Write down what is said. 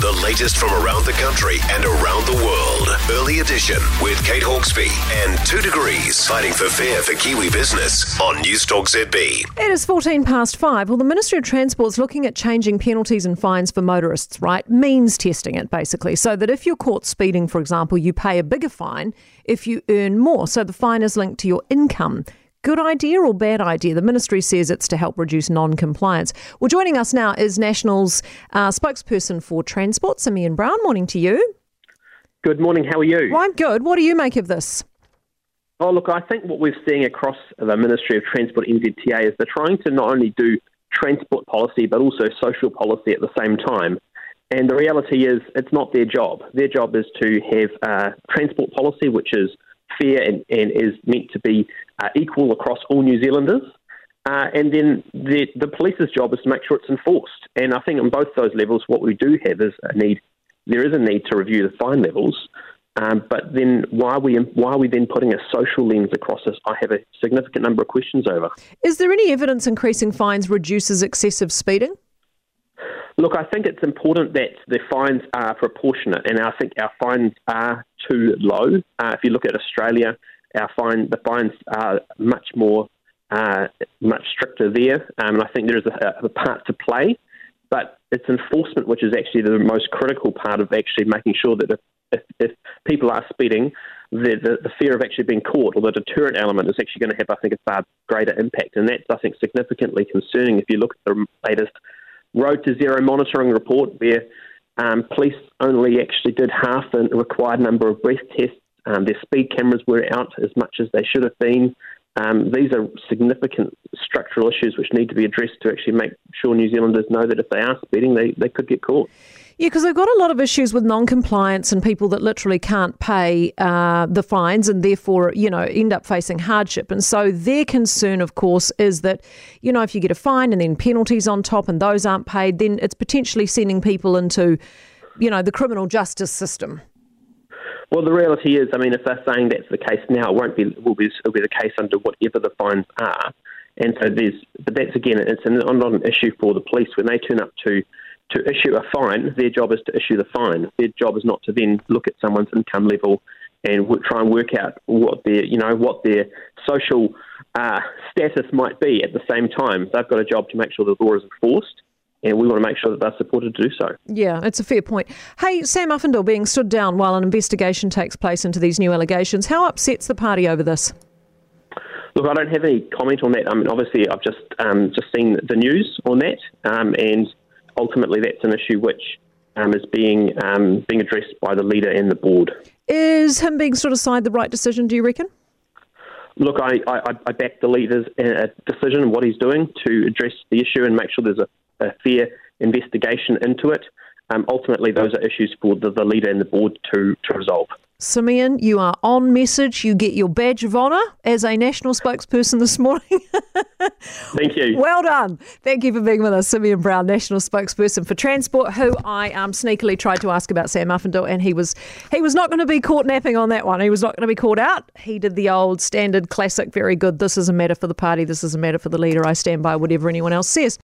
The latest from around the country and around the world. Early edition with Kate Hawkesby and Two Degrees fighting for fair for Kiwi business on Newstalk ZB. It is 14 past five. Well, the Ministry of Transport is looking at changing penalties and fines for motorists, right? Means testing it, basically, so that if you're caught speeding, for example, you pay a bigger fine if you earn more. So the fine is linked to your income. Good idea or bad idea? The ministry says it's to help reduce non compliance. Well, joining us now is National's uh, spokesperson for transport, Simeon Brown. Morning to you. Good morning. How are you? Well, I'm good. What do you make of this? Oh, look, I think what we're seeing across the Ministry of Transport NZTA is they're trying to not only do transport policy but also social policy at the same time. And the reality is, it's not their job. Their job is to have uh, transport policy which is fair and, and is meant to be uh, equal across all New Zealanders. Uh, and then the, the police's job is to make sure it's enforced. And I think on both those levels, what we do have is a need. There is a need to review the fine levels, um, but then why are we why are we then putting a social lens across this? I have a significant number of questions over. Is there any evidence increasing fines reduces excessive speeding? Look, I think it's important that the fines are proportionate, and I think our fines are too low. Uh, if you look at Australia, our fine the fines are much more uh, much stricter there, um, and I think there is a, a, part to play. But it's enforcement which is actually the most critical part of actually making sure that if, if, if people are speeding, the, the, the, fear of actually being caught or the deterrent element is actually going to have, I think, a far greater impact. And that's, I think, significantly concerning if you look at the latest Road to Zero monitoring report, where um, police only actually did half the required number of breath tests. Um, their speed cameras were out as much as they should have been. Um, these are significant structural issues which need to be addressed to actually make sure New Zealanders know that if they are speeding, they, they could get caught. Yeah, because they've got a lot of issues with non-compliance and people that literally can't pay uh, the fines and therefore, you know, end up facing hardship. And so their concern, of course, is that, you know, if you get a fine and then penalties on top and those aren't paid, then it's potentially sending people into, you know, the criminal justice system. Well, the reality is, I mean, if they're saying that's the case now, it won't be. Will be. It'll be the case under whatever the fines are. And so there's, but that's again, it's not an issue for the police when they turn up to to issue a fine, their job is to issue the fine. Their job is not to then look at someone's income level and try and work out what their, you know, what their social uh, status might be at the same time. They've got a job to make sure the law is enforced. And we want to make sure that they're supported to do so. Yeah, it's a fair point. Hey, Sam Uffindell being stood down while an investigation takes place into these new allegations. How upsets the party over this? Look, I don't have any comment on that. I mean, obviously, I've just um, just seen the news on that, um, and ultimately that's an issue which um, is being um, being addressed by the leader and the board. Is him being sort of aside the right decision? Do you reckon? Look, I, I, I back the leader's uh, decision and what he's doing to address the issue and make sure there's a, a fair investigation into it. Um, ultimately, those are issues for the, the leader and the board to, to resolve. Simeon, you are on message. You get your badge of honour as a national spokesperson this morning. Thank you. Well done. Thank you for being with us, Simeon Brown, national spokesperson for transport, who I um, sneakily tried to ask about Sam Uffindell, and he was he was not going to be caught napping on that one. He was not going to be caught out. He did the old standard classic, very good. This is a matter for the party. This is a matter for the leader. I stand by whatever anyone else says.